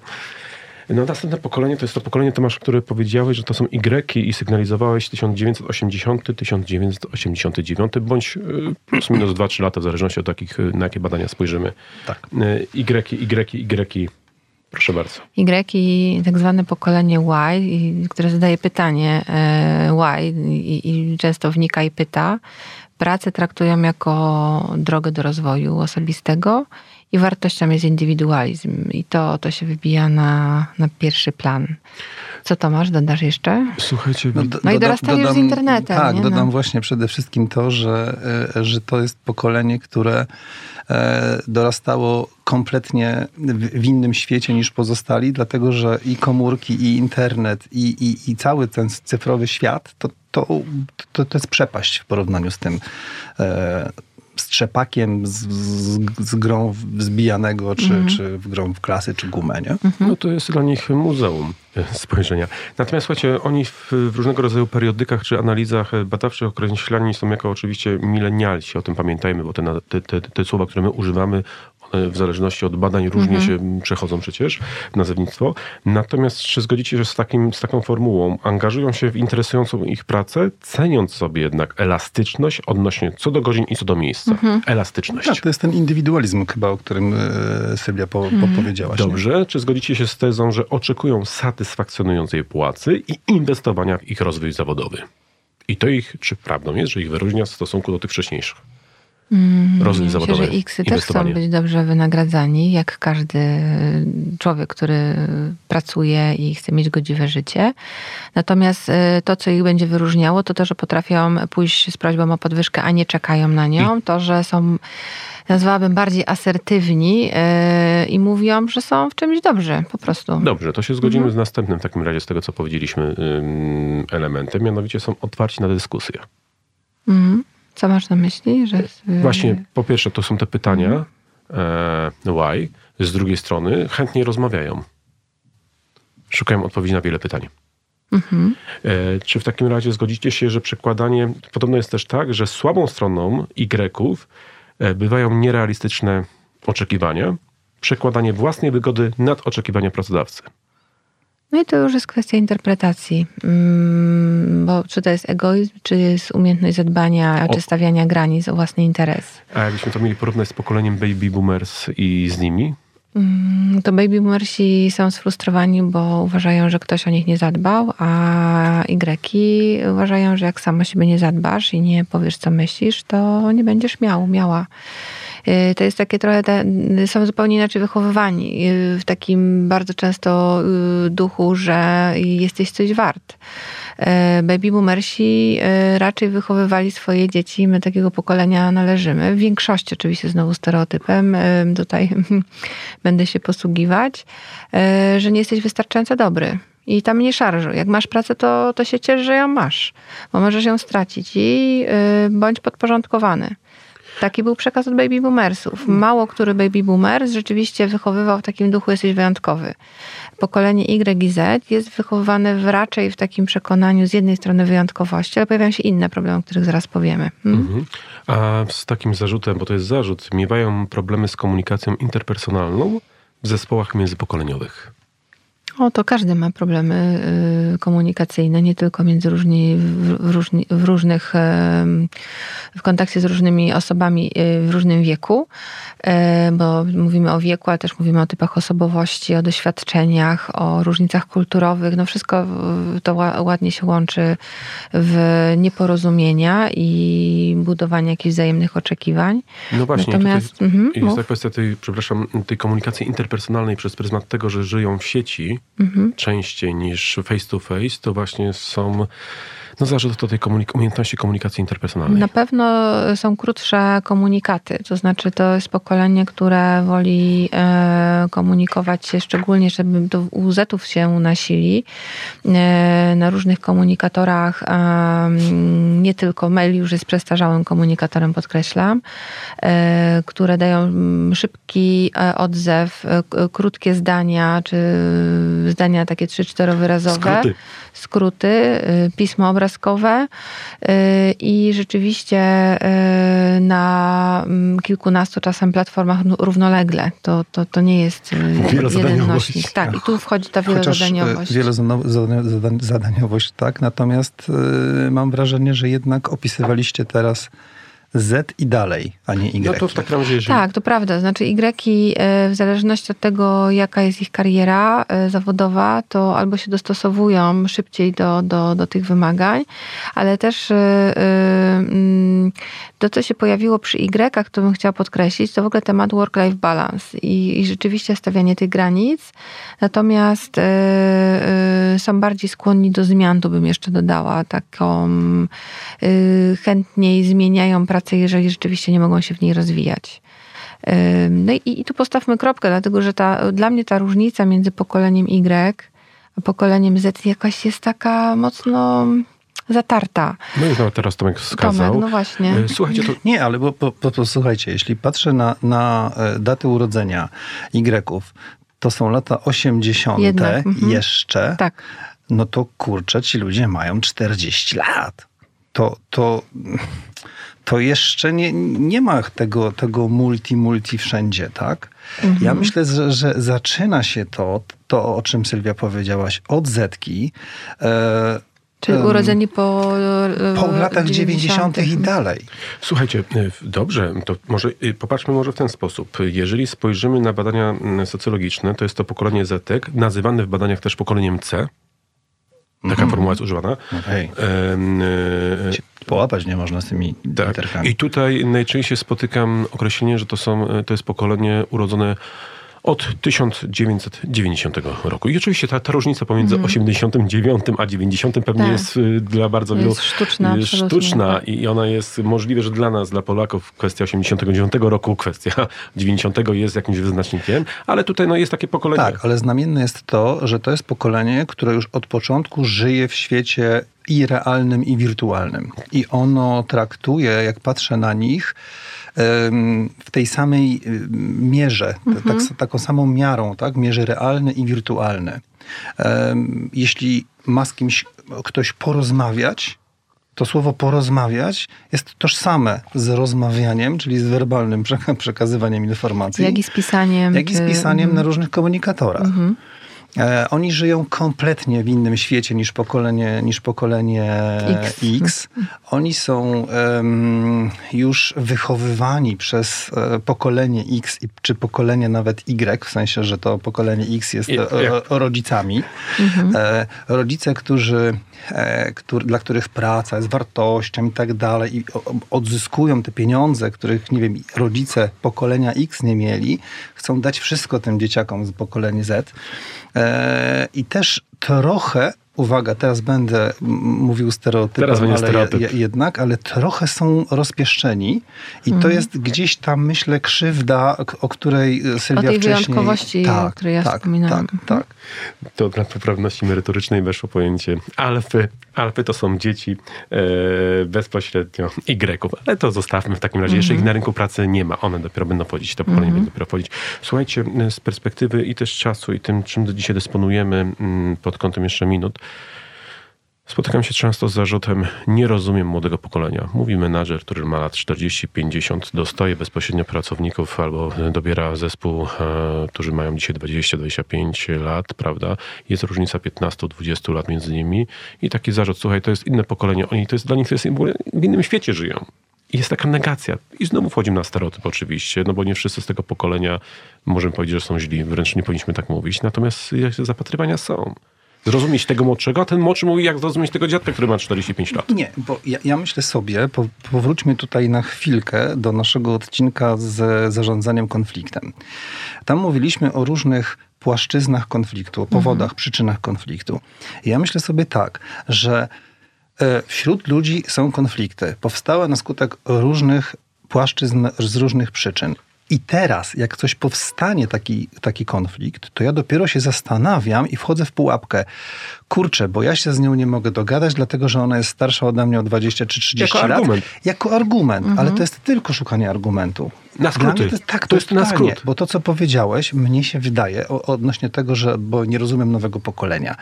No następne pokolenie to jest to pokolenie, Tomasz, które powiedziałeś, że to są Y i sygnalizowałeś 1980, 1989, bądź y, plus minus 2-3 lata, w zależności od takich, y, na jakie badania spojrzymy. Tak. Y, Y, Y, Y. Proszę bardzo. Y i tak zwane pokolenie Y, które zadaje pytanie e, Y i często wnika i pyta. Pracę traktują jako drogę do rozwoju osobistego i wartością jest indywidualizm. I to, to się wybija na, na pierwszy plan. Co Tomasz, dodasz jeszcze? Słuchajcie, do- No i dorastanie już z internetem, Tak, nie? dodam No. właśnie przede wszystkim to, że, e, że to jest pokolenie, które e, dorastało kompletnie w, w innym świecie niż pozostali, dlatego że i komórki, i internet, i, i, i cały ten cyfrowy świat, to, to, to, to jest przepaść w porównaniu z tym e, strzepakiem, z, z, z grą w zbijanego, czy, Mhm. czy w grą w klasy, czy gumę, nie? No to jest dla nich muzeum e, spojrzenia. Natomiast słuchajcie, oni w, w różnego rodzaju periodykach czy analizach e, badawczych określani są jako oczywiście milenialsi. O tym pamiętajmy, bo te, te, te, te słowa, które my używamy, one w zależności od badań różnie się m, przechodzą przecież nazewnictwo. Natomiast czy zgodzicie się z, takim, z taką formułą? Angażują się w interesującą ich pracę, ceniąc sobie jednak elastyczność odnośnie co do godzin i co do miejsca. Elastyczność. Tak, to jest ten indywidualizm chyba, o którym e, Sylwia po, po, powiedziałaś. nie? Dobrze. Czy zgodzicie się z tezą, że oczekują satysfakcjonującej płacy i inwestowania w ich rozwój zawodowy? I to ich, czy prawdą jest, że ich wyróżnia w stosunku do tych wcześniejszych? Rozwój Myślę, zawodowy, że X też chcą być dobrze wynagradzani, jak każdy człowiek, który pracuje i chce mieć godziwe życie. Natomiast e, to, co ich będzie wyróżniało, to to, że potrafią pójść z prośbą o podwyżkę, a nie czekają na nią. To, że są, nazwałabym, bardziej asertywni e, i mówią, że są w czymś dobrzy, po prostu. Dobrze, to się zgodzimy Mhm. z następnym w takim razie z tego, co powiedzieliśmy elementem, mianowicie są otwarci na dyskusję. Mhm. Co masz na myśli? Że, e, Właśnie, po pierwsze, to są te pytania, e, why, z drugiej strony chętnie rozmawiają. Szukają odpowiedzi na wiele pytań. Mhm. E, Czy w takim razie zgodzicie się, że przekładanie, podobno jest też tak, że słabą stroną Y e, bywają nierealistyczne oczekiwania, przekładanie własnej wygody nad oczekiwania pracodawcy. No i to już jest kwestia interpretacji, Mm, bo czy to jest egoizm, czy jest umiejętność zadbania, O. czy stawiania granic o własny interes. A jakbyśmy to mieli porównać z pokoleniem baby boomers i z nimi? Mm, To baby boomersi są sfrustrowani, bo uważają, że ktoś o nich nie zadbał, a Y uważają, że jak samo siebie nie zadbasz i nie powiesz, co myślisz, to nie będziesz miał, miała. Y, To jest takie trochę, te, są zupełnie inaczej wychowywani, y, w takim bardzo często y, duchu, że jesteś coś wart. Y, Baby boomersi y, raczej wychowywali swoje dzieci, my takiego pokolenia należymy. W większości oczywiście znowu stereotypem, y, tutaj będę się posługiwać, y, że nie jesteś wystarczająco dobry. I tam nie szarżuj. Jak masz pracę, to, to się ciesz, że ją masz, bo możesz ją stracić i y, bądź podporządkowany. Taki był przekaz od baby boomersów. Mało który baby boomer rzeczywiście wychowywał w takim duchu, jesteś wyjątkowy. Pokolenie Y i Z jest wychowywane w raczej w takim przekonaniu z jednej strony wyjątkowości, ale pojawiają się inne problemy, o których zaraz powiemy. Hmm? Mhm. A z takim zarzutem, bo to jest zarzut, miewają problemy z komunikacją interpersonalną w zespołach międzypokoleniowych. O, to każdy ma problemy y, komunikacyjne, nie tylko między różni, w, różni, w różnych, w kontakcie z różnymi osobami y, w różnym wieku, e, bo mówimy o wieku, ale też mówimy o typach osobowości, o doświadczeniach, o różnicach kulturowych. No wszystko y, to ła- ładnie się łączy w nieporozumienia i budowanie jakichś wzajemnych oczekiwań. No właśnie, Natomiast- tutaj mhm, jest mów. ta kwestia tej, przepraszam, tej komunikacji interpersonalnej przez pryzmat tego, że żyją w sieci Mhm. częściej niż face to face, to właśnie są No zależy to tej komunik- umiejętności komunikacji interpersonalnej. Na pewno są krótsze komunikaty, to znaczy to jest pokolenie, które woli e, komunikować się, szczególnie żeby do UZ-ów się nasili e, na różnych komunikatorach, e, nie tylko mail już jest przestarzałym komunikatorem, podkreślam, e, które dają szybki e, odzew, e, krótkie zdania, czy zdania takie trzy, czterowyrazowe Skróty. skróty, y, pismo obrazkowe y, i rzeczywiście y, na mm, kilkunastu czasem platformach równolegle. To, to, to nie jest y, jeden nośnik. Tak, i tu wchodzi ta wielozadaniowość. wielozadaniowość, tak. Natomiast mam wrażenie, że jednak opisywaliście teraz Z i dalej, a nie Y. No to w takim razie, jeżeli... Tak, to prawda. Znaczy Y w zależności od tego, jaka jest ich kariera e, zawodowa, to albo się dostosowują szybciej do, do, do tych wymagań, ale też e, mm, to, co się pojawiło przy Y, to bym chciała podkreślić, to w ogóle temat work-life balance i, i rzeczywiście stawianie tych granic. Natomiast e, e, są bardziej skłonni do zmian, tu bym jeszcze dodała, taką e, chętniej zmieniają pracę, jeżeli rzeczywiście nie mogą się w niej rozwijać. No i, i tu postawmy kropkę, dlatego że ta, dla mnie ta różnica między pokoleniem Y a pokoleniem Z jakaś jest taka mocno zatarta. No już nawet teraz Tomek wskazał. Tomek, no właśnie. E, Słuchajcie, to Nie, ale bo, bo, bo posłuchajcie, jeśli patrzę na, na e, daty urodzenia Y-ów, to są lata 80. Jednak, mhm. jeszcze, Tak. no to kurczę, ci ludzie mają 40 lat. To, to, to jeszcze nie, nie ma tego, tego multi, multi wszędzie, tak? Mhm. Ja myślę, że, że zaczyna się to, to o czym Sylwia powiedziałaś, od Zetki. E, Czyli urodzeni po, e, po latach 90. i dalej. Słuchajcie, e, dobrze, to może e, popatrzmy może w ten sposób. Jeżeli spojrzymy na badania mm, socjologiczne, to jest to pokolenie Zetek, nazywane w badaniach też pokoleniem C. Taka formuła jest używana. E, Się Połapać nie można z tymi Tak. literkami. I tutaj najczęściej spotykam określenie, że to, są, to jest pokolenie urodzone od 1990 roku. I oczywiście ta, ta różnica pomiędzy 89 a 90 pewnie. Tak. jest y, dla bardzo wielu Jest sztuczna, y, sztuczna tak. i ona jest możliwe, że dla nas, dla Polaków kwestia 89 roku, kwestia 90 jest jakimś wyznacznikiem, ale tutaj no, jest takie pokolenie. Tak, ale znamienne jest to, że to jest pokolenie, które już od początku żyje w świecie i realnym, i wirtualnym. I ono traktuje, jak patrzę na nich, w tej samej em, mierze, tak, s- taką samą miarą, tak? mierzy realne i wirtualne. Jeśli ma z kimś ktoś porozmawiać, to słowo porozmawiać jest tożsame z rozmawianiem, czyli z werbalnym przeka- przekazywaniem informacji. Jak i z pisaniem. Jak i z czy- pisaniem na różnych komunikatorach. E, oni żyją kompletnie w innym świecie niż pokolenie, niż pokolenie X. X. Oni są em, już wychowywani przez e, pokolenie X i, czy pokolenie nawet Y, w sensie, że to pokolenie X jest I- rodzicami. E, rodzice, którzy, e, któr, dla których praca jest wartością i tak dalej i odzyskują te pieniądze, których, nie wiem, rodzice pokolenia X nie mieli, chcą dać wszystko tym dzieciakom z pokolenia Z. E, I też trochę, uwaga, teraz będę mówił stereotypem, Teraz będzie ale stereotyp. je- jednak, ale trochę są rozpieszczeni i Mhm. to jest gdzieś tam, myślę, krzywda, o której Sylwia O tej wcześniej... wyjątkowości, o której ja tak, wspominałam. Tak, tak. To dla poprawności merytorycznej weszło pojęcie alfy. Alfy to są dzieci e, bezpośrednio Y-ów, ale to zostawmy w takim razie. Jeszcze ich na rynku pracy nie ma. One dopiero będą wchodzić, to pokolenie będzie dopiero wchodzić. Słuchajcie, e, z perspektywy i też czasu i tym, czym dzisiaj dysponujemy mm, pod kątem jeszcze minut, Spotykam się często z zarzutem, nie rozumiem młodego pokolenia. Mówi menadżer, który ma lat 40-50, dostaje bezpośrednio pracowników albo dobiera zespół, e, którzy mają dzisiaj 20-25 lat, prawda? Jest różnica 15-20 lat między nimi i taki zarzut, słuchaj, to jest inne pokolenie, oni to jest dla nich to jest w innym świecie żyją. I jest taka negacja. I znowu wchodzimy na stereotyp oczywiście, no bo nie wszyscy z tego pokolenia możemy powiedzieć, że są źli, wręcz nie powinniśmy tak mówić. Natomiast zapatrywania są. Zrozumieć tego młodszego, a ten młodszy mówi, jak zrozumieć tego dziadka, który ma 45 lat. Nie, bo ja, ja myślę sobie, po, powróćmy tutaj na chwilkę do naszego odcinka z zarządzaniem konfliktem. Tam mówiliśmy o różnych płaszczyznach konfliktu, o powodach, przyczynach konfliktu. I ja myślę sobie tak, że e, wśród ludzi są konflikty. Powstałe na skutek różnych płaszczyzn z różnych przyczyn. I teraz, jak coś powstanie, taki, taki konflikt, to ja dopiero się zastanawiam i wchodzę w pułapkę. Kurczę, bo ja się z nią nie mogę dogadać, dlatego że ona jest starsza ode mnie o 20 czy 30 jako lat. Argument. Jako argument. Ale to jest tylko szukanie argumentu. Na skróty. To jest, tak, To to jest jest na skrót. Bo to, co powiedziałeś, mnie się wydaje o, odnośnie tego, że bo nie rozumiem nowego pokolenia.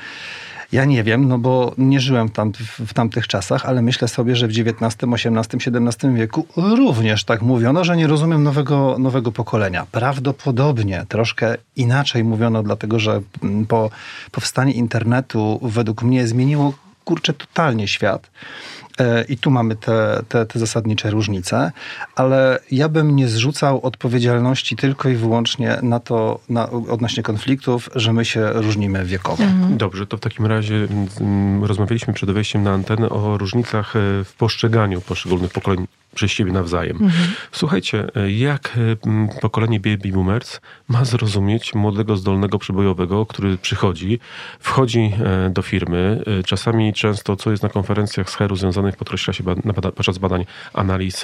Ja nie wiem, no bo nie żyłem tam, w, tamtych czasach, ale myślę sobie, że w XIX, XVIII, XVII wieku również tak mówiono, że nie rozumiem nowego, nowego pokolenia. Prawdopodobnie troszkę inaczej mówiono, dlatego że mm, po powstanie internetu według mnie zmieniło kurczę totalnie świat. E, I tu mamy te, te, te zasadnicze różnice, ale ja bym nie zrzucał odpowiedzialności tylko i wyłącznie na to, na, odnośnie konfliktów, że my się różnimy wiekowo. Dobrze, to w takim razie mm, rozmawialiśmy przed wejściem na antenę o różnicach e, w postrzeganiu poszczególnych pokoleń przez siebie nawzajem. Słuchajcie, e, jak pokolenie baby boomers ma zrozumieć młodego, zdolnego przybojowego, który przychodzi, wchodzi do firmy, czasami często, co jest na konferencjach z heru związanych, podkreśla się bada- podczas badań analiz,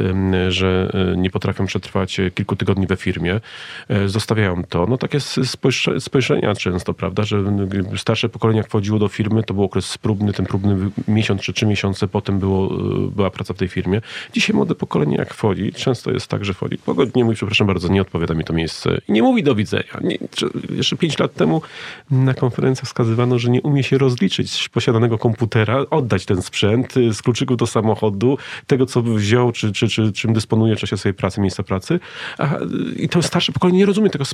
że e, nie potrafią przetrwać e, kilku tygodni we firmie, e, zostawiają to. No takie spojrzenia często, prawda, że starsze pokolenie jak wchodziło do firmy, to był okres próbny, ten próbny miesiąc czy trzy miesiące, potem było, była praca w tej firmie. Dzisiaj młode pokolenie jak wchodzi, często jest tak, że wchodzi, pogodnie mówi, przepraszam bardzo, nie odpowiada mi to miejsce i nie mówi do widzenia. Nie, jeszcze pięć lat temu na konferencjach wskazywano, że nie umie się rozliczyć posiadanego komputera, oddać ten sprzęt z kluczyków do samochodu, tego co wziął, czy, czy, czy czym dysponuje w czasie swojej pracy, miejsca pracy. A, I to starsze pokolenie nie rozumie tego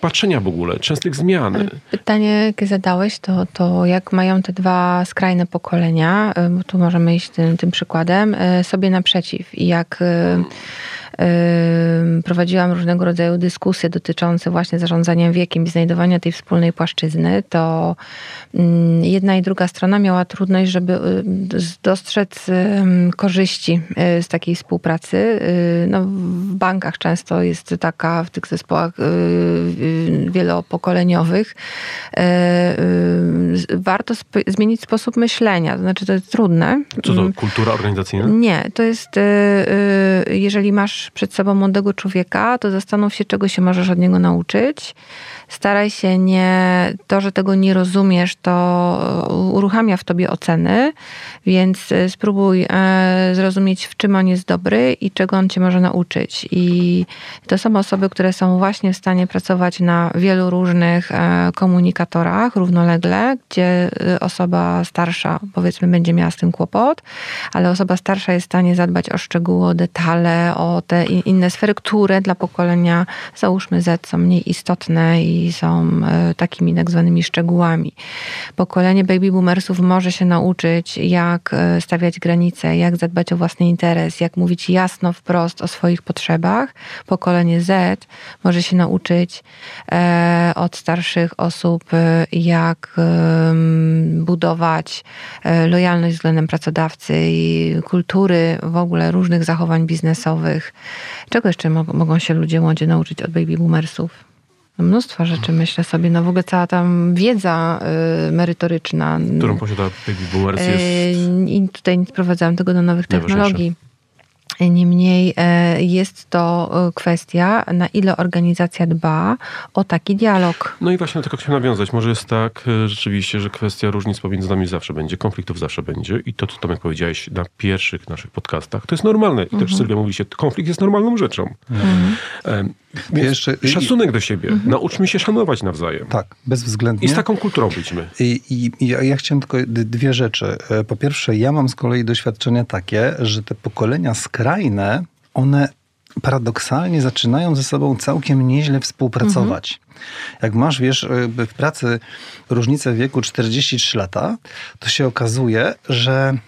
patrzenia w ogóle, częstych zmian. Pytanie, jakie zadałeś, to, to jak mają te dwa skrajne pokolenia, y, bo tu możemy iść tym, tym przykładem, y, sobie naprzeciw. I jak y, prowadziłam różnego rodzaju dyskusje dotyczące właśnie zarządzania wiekiem i znajdowania tej wspólnej płaszczyzny, to jedna i druga strona miała trudność, żeby y, dostrzec korzyści y, z takiej współpracy. Y, No, w bankach często jest taka, w tych zespołach wielopokoleniowych, warto zmienić sposób myślenia. To znaczy, to jest trudne. Co to, Mm. kultura organizacyjna? Nie, to jest, jeżeli masz przed sobą młodego człowieka, to zastanów się, czego się możesz od niego nauczyć. Staraj się nie, to, że tego nie rozumiesz, to uruchamia w tobie oceny, więc y, spróbuj e, zrozumieć, w czym on jest dobry i czego on cię może nauczyć. I to są osoby, które są właśnie w stanie pracować na wielu różnych e, komunikatorach równolegle, gdzie osoba starsza, powiedzmy, będzie miała z tym kłopot, ale osoba starsza jest w stanie zadbać o szczegóły, o detale, o te in- inne sfery, które dla pokolenia, załóżmy Z, są mniej istotne i są e, takimi tak zwanymi szczegółami. Pokolenie baby boomersów może się nauczyć, jak e, stawiać granice, jak zadbać o własny interes, jak mówić jasno, wprost o swoich potrzebach. Pokolenie Z może się nauczyć e, od starszych osób, jak budować lojalność względem pracodawcy i kultury w ogóle różnych zachowań biznesowych. Czego jeszcze mo- mogą się ludzie młodzi nauczyć od baby boomersów? Mnóstwo rzeczy, myślę sobie. No w ogóle cała tam wiedza y, merytoryczna. Którą posiada baby boomers E, jest... I tutaj nie sprowadzałem tego do nowych Najważniejsze. Niemniej e, jest to e, kwestia, na ile organizacja dba o taki dialog. No i właśnie do tego chciałem nawiązać. Może jest tak e, rzeczywiście, że kwestia różnic pomiędzy nami zawsze będzie, konfliktów zawsze będzie i to, co Tomek powiedziałeś na pierwszych naszych podcastach, to jest normalne. I też Sylwia mówiliście, konflikt jest normalną rzeczą. Więc Jeszcze- i- szacunek do siebie. Nauczmy się szanować nawzajem. Tak, bezwzględnie. I z taką kulturą byćmy. I, i, i ja, ja chciałem tylko dwie rzeczy. Po pierwsze, ja mam z kolei doświadczenia takie, że te pokolenia skrajne, one paradoksalnie zaczynają ze sobą całkiem nieźle współpracować. Jak masz, wiesz, e, w pracy różnicę wieku 43 lata, to się okazuje, że,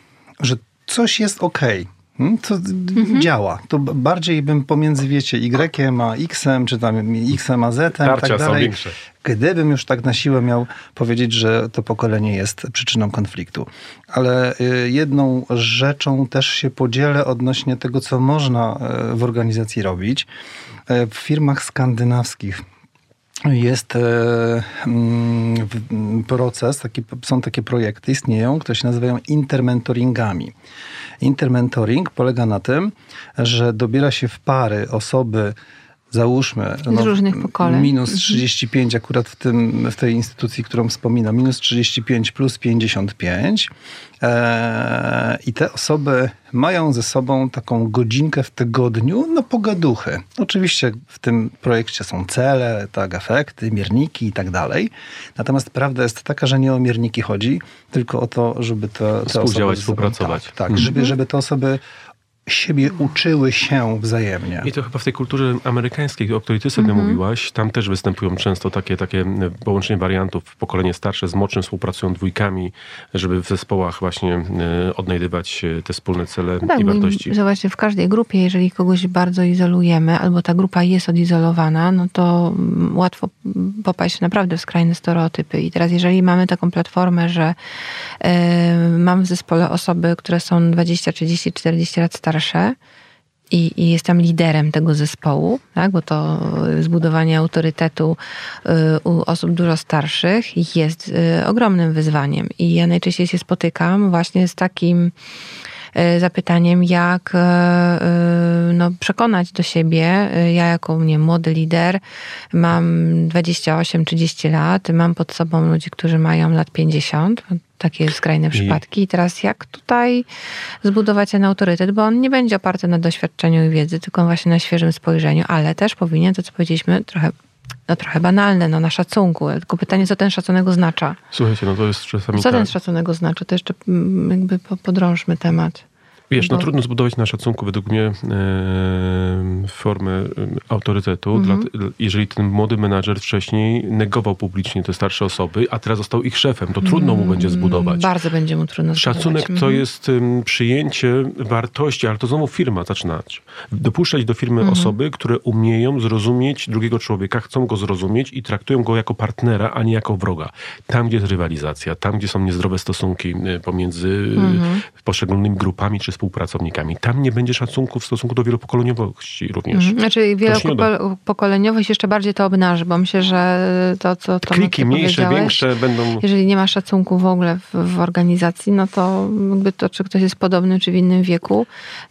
że coś jest okej. Hmm, To d- działa. To bardziej bym pomiędzy, wiecie, Y a X, czy tam X a Z, Tarcia tak są dalej. większe. Gdybym już tak na siłę miał powiedzieć, że to pokolenie jest przyczyną konfliktu. Ale y, jedną rzeczą też się podzielę odnośnie tego, co można y, w organizacji robić. Y, W firmach skandynawskich jest e, mm, proces, taki, są takie projekty, istnieją, które się nazywają intermentoringami. Intermentoring polega na tym, że dobiera się w pary osoby, załóżmy. No, z różnych pokoleń. Minus 35 mhm. akurat w, tym, w tej instytucji, którą wspominam, minus 35 plus 55. Eee, I te osoby mają ze sobą taką godzinkę w tygodniu na pogaduchy. Oczywiście w tym projekcie są cele, tak, efekty, mierniki i tak dalej. Natomiast prawda jest taka, że nie o mierniki chodzi, tylko o to, żeby te, te Współdziałać, współpracować. Tak, tak mhm. żeby, żeby te osoby siebie uczyły się wzajemnie. I to chyba w tej kulturze amerykańskiej, o której ty sobie mm -hmm. mówiłaś, tam też występują często takie, takie połączenie wariantów. Pokolenie starsze z młodszym współpracują dwójkami, żeby w zespołach właśnie e, odnajdywać e, te wspólne cele no tak, i wartości. Że właśnie w każdej grupie, jeżeli kogoś bardzo izolujemy, albo ta grupa jest odizolowana, no to łatwo popaść naprawdę w skrajne stereotypy. I teraz jeżeli mamy taką platformę, że yy, mam w zespole osoby, które są 20, 30, 40 lat starsze, starsze i, i jestem liderem tego zespołu, tak? bo to zbudowanie autorytetu y, u osób dużo starszych jest y, ogromnym wyzwaniem. I ja najczęściej się spotykam właśnie z takim zapytaniem, jak no, przekonać do siebie. Ja jako nie, młody lider mam 28-30 lat, mam pod sobą ludzi, którzy mają lat 50, takie skrajne przypadki. I teraz jak tutaj zbudować ten autorytet, bo on nie będzie oparty na doświadczeniu i wiedzy, tylko właśnie na świeżym spojrzeniu, ale też powinien, to co powiedzieliśmy, trochę no trochę banalne, no na szacunku. Tylko pytanie, co ten szacunek oznacza? Słuchajcie, no to jest czasami Co tak. ten szacunek oznacza? To jeszcze mm, jakby podrążmy temat. Wiesz, no trudno zbudować na szacunku według mnie e, formę e, autorytetu, mm -hmm. dla, jeżeli ten młody menadżer wcześniej negował publicznie te starsze osoby, a teraz został ich szefem, to trudno mm, mu będzie zbudować. Bardzo będzie mu trudno Szacunek zbudować. to mm -hmm. jest um, przyjęcie wartości, ale to znowu firma zaczynać. Dopuszczać do firmy -hmm. osoby, które umieją zrozumieć drugiego człowieka, chcą go zrozumieć i traktują go jako partnera, a nie jako wroga. Tam, gdzie jest rywalizacja, tam, gdzie są niezdrowe stosunki e, pomiędzy mhm. poszczególnymi grupami czy współpracownikami. Tam nie będzie szacunku w stosunku do wielopokoleniowości również. Mhm. Znaczy wielopokoleniowość jeszcze bardziej to obnaży, bo myślę, że to, co to Kliki mniejsze, większe będą... Jeżeli nie ma szacunku w ogóle w, w, organizacji, no to jakby to, czy ktoś jest podobny, czy w innym wieku,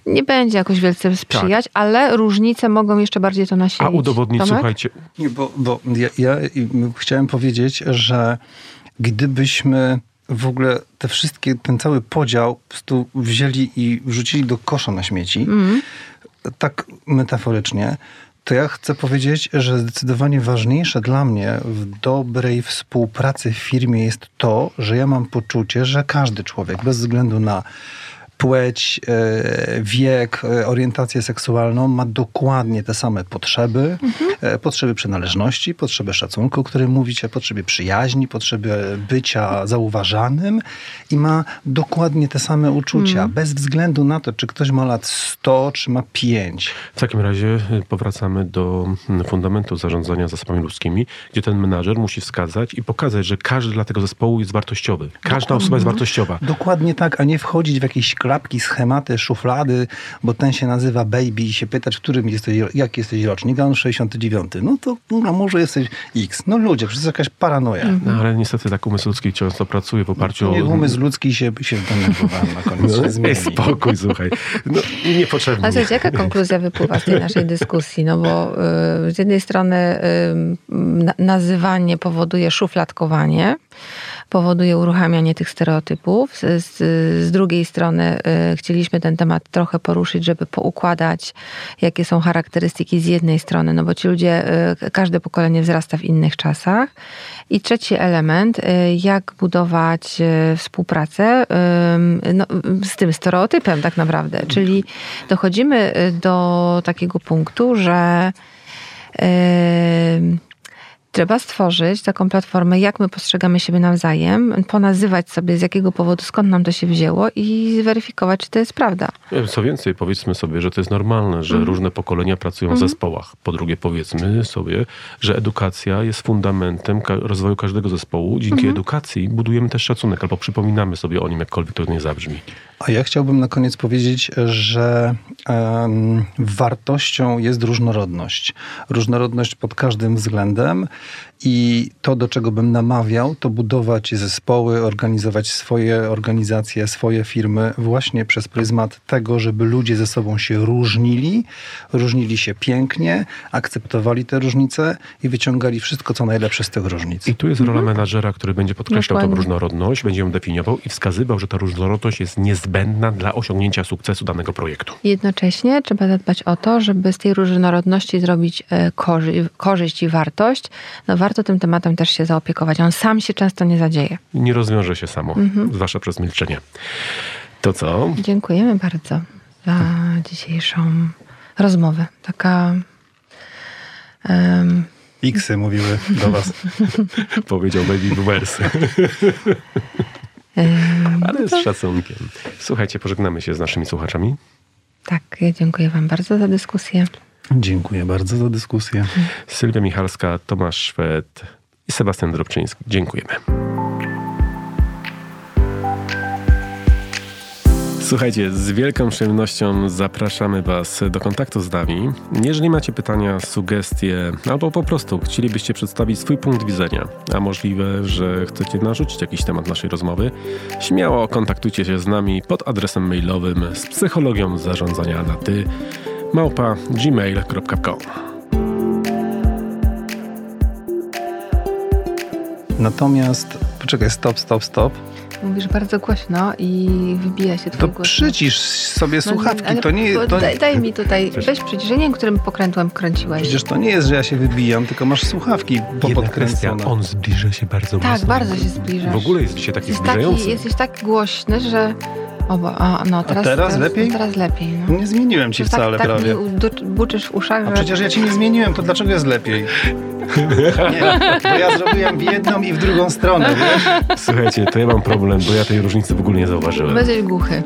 nie będzie jakoś wielce sprzyjać, tak. ale różnice mogą jeszcze bardziej to nasilić. A udowodnić, Tomek? słuchajcie... Bo, bo ja, ja chciałem powiedzieć, że gdybyśmy w ogóle te wszystkie, ten cały podział po prostu wzięli i wrzucili do kosza na śmieci, mm. tak metaforycznie, to ja chcę powiedzieć, że zdecydowanie ważniejsze dla mnie w dobrej współpracy w firmie jest to, że ja mam poczucie, że każdy człowiek, bez względu na płeć, e, wiek, e, orientację seksualną ma dokładnie te same potrzeby. Mhm. Potrzeby przynależności, potrzeby szacunku, o którym mówicie, potrzeby przyjaźni, potrzeby bycia zauważanym i ma dokładnie te same uczucia, mhm. bez względu na to, czy ktoś ma lat 100, czy ma 5. W takim razie powracamy do fundamentu zarządzania zasobami ludzkimi, gdzie ten menadżer musi wskazać i pokazać, że każdy dla tego zespołu jest wartościowy. Każda dokładnie. osoba jest wartościowa. Dokładnie tak, a nie wchodzić w jakieś klapki, schematy, szuflady, bo ten się nazywa baby i się pytać, w którym jesteś, jak jesteś rocznik, a on 69. No to no, może jesteś X. No ludzie, przecież jakaś paranoja. No, ale niestety tak umysł ludzki często pracuje w oparciu no, o... umysł ludzki się, się zdenerwowałem na koniec. No, się spokój, słuchaj. No, niepotrzebnie. A słuchajcie, jaka konkluzja wypływa z tej naszej dyskusji? No bo y, z jednej strony y, nazywanie powoduje szufladkowanie, powoduje uruchamianie tych stereotypów. Z, z, z, drugiej strony y, chcieliśmy ten temat trochę poruszyć, żeby poukładać, jakie są charakterystyki z jednej strony, no bo ci ludzie, y, każde pokolenie wzrasta w innych czasach. I trzeci element, y, jak budować y, współpracę no, z tym stereotypem tak naprawdę. Czyli dochodzimy y, do takiego punktu, że Trzeba stworzyć taką platformę, jak my postrzegamy siebie nawzajem, ponazywać sobie z jakiego powodu, skąd nam to się wzięło i zweryfikować, czy to jest prawda. Co więcej, powiedzmy sobie, że to jest normalne, że mm. różne pokolenia pracują mm. w mhm. zespołach. Po drugie, powiedzmy sobie, że edukacja jest fundamentem rozwoju każdego zespołu. Dzięki mm. edukacji budujemy też szacunek albo przypominamy sobie o nim, jakkolwiek to nie zabrzmi. A ja chciałbym na koniec powiedzieć, że um, wartością jest różnorodność. Różnorodność pod każdym względem I to, do czego bym namawiał, to budować zespoły, organizować swoje organizacje, swoje firmy właśnie przez pryzmat tego, żeby ludzie ze sobą się różnili, różnili się pięknie, akceptowali te różnice i wyciągali wszystko, co najlepsze z tych różnic. I tu jest rola menadżera, który będzie podkreślał tą Dokładnie. różnorodność, będzie ją definiował i wskazywał, że ta różnorodność jest niezbędna dla osiągnięcia sukcesu danego projektu. Jednocześnie trzeba zadbać o to, żeby z tej różnorodności zrobić e, korzy- korzyść i wartość. No warto tym tematem też się zaopiekować. On sam się często nie zadzieje. Nie rozwiąże się samo, zwłaszcza przez milczenie. To co? Dziękujemy bardzo za dzisiejszą rozmowę. Taka Xy mówiły do was. Powiedział Baby Boomers. Ale z szacunkiem. Słuchajcie, pożegnamy się z naszymi słuchaczami. tak, ja dziękuję Wam bardzo za dyskusję. Dziękuję bardzo za dyskusję. Sylwia Michalska, Tomasz Szwed i Sebastian Drobczyński. Dziękujemy. Słuchajcie, z wielką przyjemnością zapraszamy Was do kontaktu z nami. Jeżeli macie pytania, sugestie, albo po prostu chcielibyście przedstawić swój punkt widzenia, a możliwe, że chcecie narzucić jakiś temat naszej rozmowy, śmiało kontaktujcie się z nami pod adresem mailowym z psychologią zarządzania na ty małpa gmail.com. Natomiast, poczekaj, stop, stop, stop. Mówisz bardzo głośno i wybija się To twój głos. przycisz sobie No, słuchawki. ale To nie, bo to, daj, daj mi tutaj, weź przyciszenie, którym pokrętłem kręciłeś. przecież to nie jest, że ja się wybijam, tylko masz słuchawki popodkręcone. on zbliża się bardzo Tak, mocno. bardzo się zbliżasz. W ogóle jest dzisiaj taki Jesteś zbliżający. taki, jesteś tak głośny, że... O, bo, a, no, teraz, teraz lepiej? Teraz lepiej, no. Nie zmieniłem ci tak, wcale tak prawie. mi udu- buczysz w uszach, A że... przecież ja ci nie zmieniłem, to dlaczego jest lepiej? Nie, to ja zrobiłem w jedną i w drugą stronę, wiesz? Słuchajcie, to ja mam problem, bo ja tej różnicy w ogóle nie zauważyłem. Będziesz głuchy.